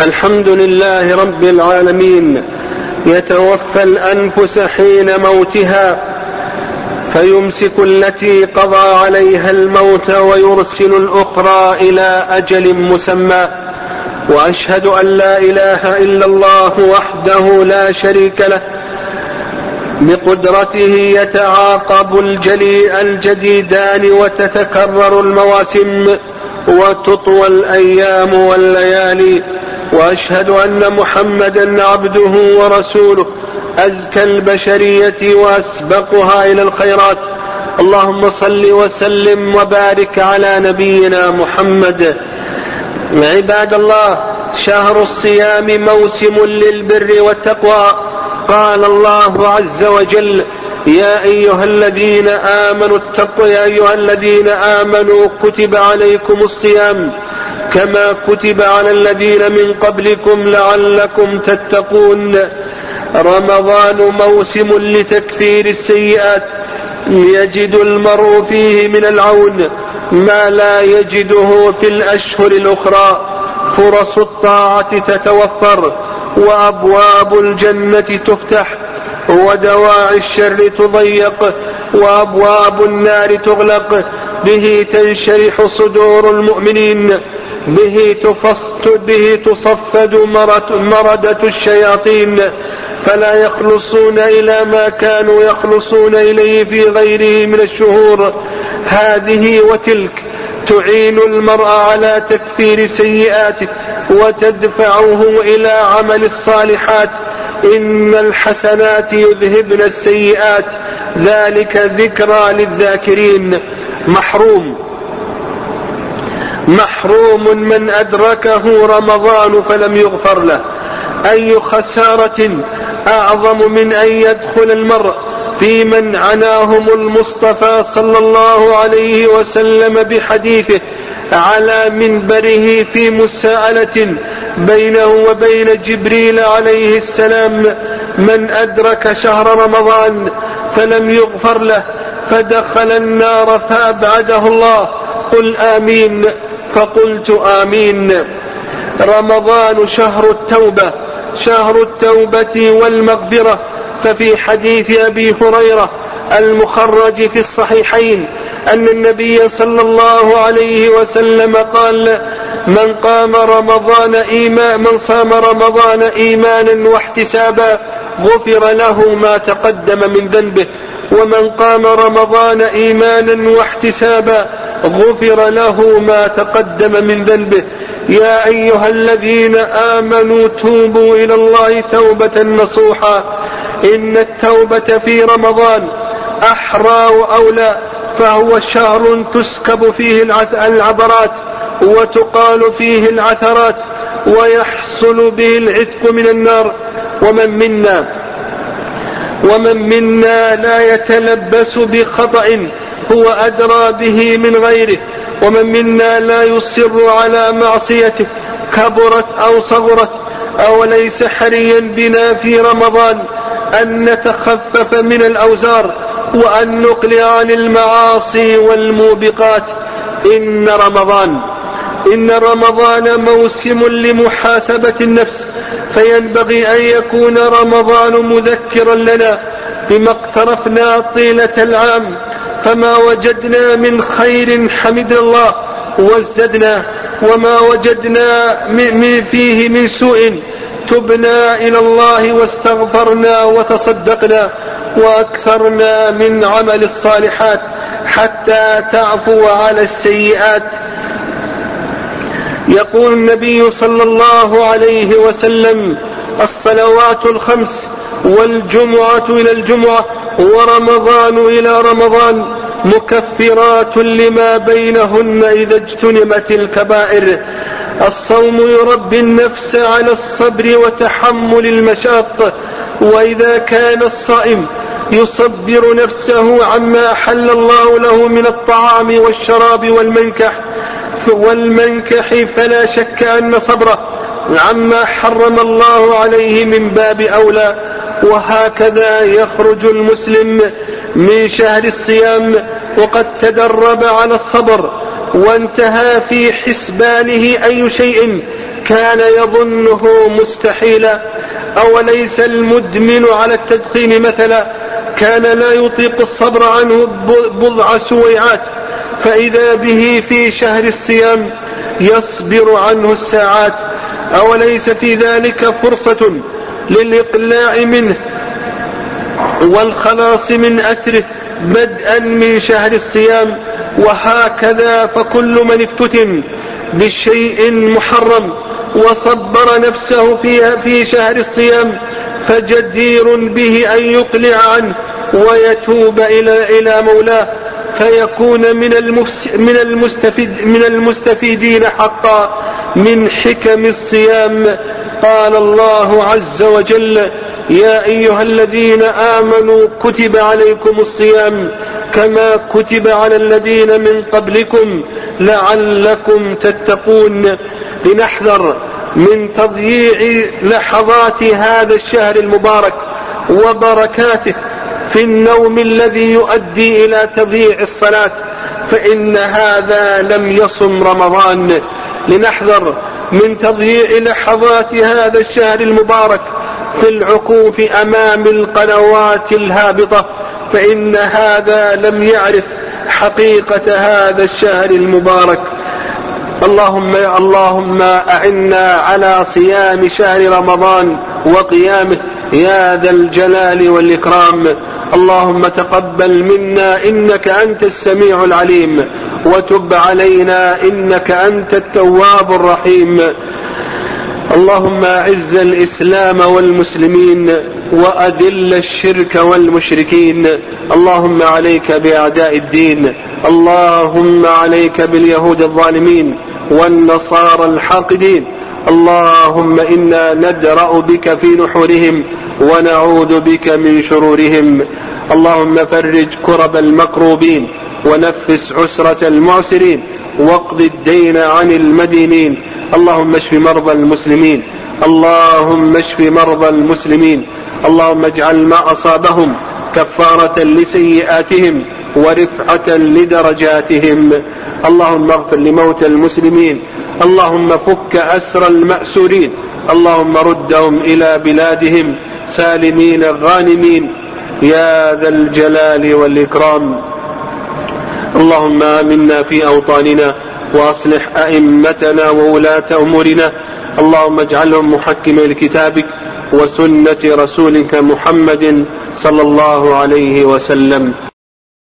الحمد لله رب العالمين. يتوفى الأنفس حين موتها فيمسك التي قضى عليها الموت ويرسل الأخرى إلى أجل مسمى. وأشهد أن لا إله إلا الله وحده لا شريك له. بقدرته يتعاقب الجلي الجديدان وتتكرر المواسم وتطوى الأيام والليالي. وأشهد أن محمدا عبده ورسوله أزكى البشرية وأسبقها إلى الخيرات. اللهم صل وسلم وبارك على نبينا محمد. عباد الله شهر الصيام موسم للبر والتقوى. قال الله عز وجل يا أيها الذين آمنوا اتقوا يا أيها الذين آمنوا كتب عليكم الصيام. كما كتب على الذين من قبلكم لعلكم تتقون. رمضان موسم لتكفير السيئات يجد المرء فيه من العون ما لا يجده في الأشهر الأخرى. فرص الطاعة تتوفر وأبواب الجنة تفتح ودواعي الشر تضيق وأبواب النار تغلق. به تنشرح صدور المؤمنين. به تفصت به تصفد مردة الشياطين فلا يخلصون إلى ما كانوا يخلصون إليه في غيره من الشهور. هذه وتلك تعين المرء على تكفير سيئاته وتدفعه إلى عمل الصالحات. إن الحسنات يذهبن السيئات. ذلك ذكرى للذاكرين. محروم. محروم من أدركه رمضان فلم يغفر له. أي خسارة أعظم من أن يدخل المرء في من عناهم المصطفى صلى الله عليه وسلم بحديثه على منبره في مساءلة بينه وبين جبريل عليه السلام من أدرك شهر رمضان فلم يغفر له فدخل النار فأبعده الله. قل آمين. فقلت آمين. رمضان شهر التوبة شهر التوبة والمغفرة ففي حديث أبي هريرة المخرج في الصحيحين أن النبي صلى الله عليه وسلم قال من قام رمضان إيمان من صام رمضان إيمانا واحتسابا غفر له ما تقدم من ذنبه ومن قام رمضان إيمانا واحتسابا غفر له ما تقدم من ذنبه. يا أيها الذين آمنوا توبوا إلى الله توبة نصوحا. إن التوبة في رمضان أحرى وأولى فهو شهر تسكب فيه العبرات وتقال فيه العثرات ويحصل به العتق من النار. ومن منا ومن منا لا يتلبس بخطأ هو أدرى به من غيره ومن منا لا يصر على معصيته كبرت أو صغرت أوليس حريا بنا في رمضان أن نتخفف من الأوزار وأن نقلع عن المعاصي والموبقات. إن رمضان إن رمضان موسم لمحاسبة النفس فينبغي أن يكون رمضان مذكرا لنا بما اقترفنا طيلة العام. فما وجدنا من خير حمدنا الله وازددنا وما وجدنا فيه من سوء تبنا إلى الله واستغفرنا وتصدقنا وأكثرنا من عمل الصالحات حتى تعفو على السيئات. يقول النبي صلى الله عليه وسلم الصلوات الخمس والجمعة إلى الجمعة ورمضان إلى رمضان. مكفرات لما بينهن إذا اجتنبت الكبائر. الصوم يربي النفس على الصبر وتحمل المشاق وإذا كان الصائم يصبر نفسه عما حل الله له من الطعام والشراب والمنكح والمنكح فلا شك أن صبره عما حرم الله عليه من باب أولى. وهكذا يخرج المسلم من شهر الصيام وقد تدرب على الصبر وانتهى في حسبانه أي شيء كان يظنه مستحيلا. أوليس المدمن على التدخين مثلا؟ كان لا يطيق الصبر عنه بضع سويعات. فإذا به في شهر الصيام يصبر عنه الساعات. أوليس في ذلك فرصة؟ للإقلاع منه والخلاص من أسره بدءا من شهر الصيام وهكذا فكل من افتتن بشيء محرم وصبر نفسه فيها في شهر الصيام فجدير به أن يقلع عنه ويتوب إلى إلى مولاه فيكون من من المستفيد من المستفيدين حقا من حكم الصيام قال الله عز وجل يا أيها الذين آمنوا كتب عليكم الصيام كما كتب على الذين من قبلكم لعلكم تتقون. لنحذر من تضييع لحظات هذا الشهر المبارك وبركاته في النوم الذي يؤدي إلى تضييع الصلاة فإن هذا لم يصم رمضان. لنحذر من تضييع لحظات هذا الشهر المبارك في العكوف أمام القنوات الهابطة فإن هذا لم يعرف حقيقة هذا الشهر المبارك. اللهم يا اللهم أعنا على صيام شهر رمضان وقيامه يا ذا الجلال والإكرام. اللهم تقبل منا إنك أنت السميع العليم. وتب علينا إنك أنت التواب الرحيم. اللهم أعز الإسلام والمسلمين وأذل الشرك والمشركين. اللهم عليك بأعداء الدين. اللهم عليك باليهود الظالمين والنصارى الحاقدين. اللهم إنا ندرأ بك في نحورهم ونعوذ بك من شرورهم. اللهم فرج كرب المكروبين ونفس عسرة المعسرين. واقض الدين عن المدينين. اللهم اشف مرضى المسلمين. اللهم اشف مرضى المسلمين. اللهم اجعل ما أصابهم كفارة لسيئاتهم ورفعة لدرجاتهم. اللهم اغفر لموتى المسلمين. اللهم فك أسر المأسورين. اللهم ردهم إلى بلادهم. سالمين غانمين. يا ذا الجلال والإكرام. اللهم آمنا في أوطاننا وأصلح أئمتنا وولاة أمورنا. اللهم اجعلهم محكمي لكتابك وسنة رسولك محمد صلى الله عليه وسلم.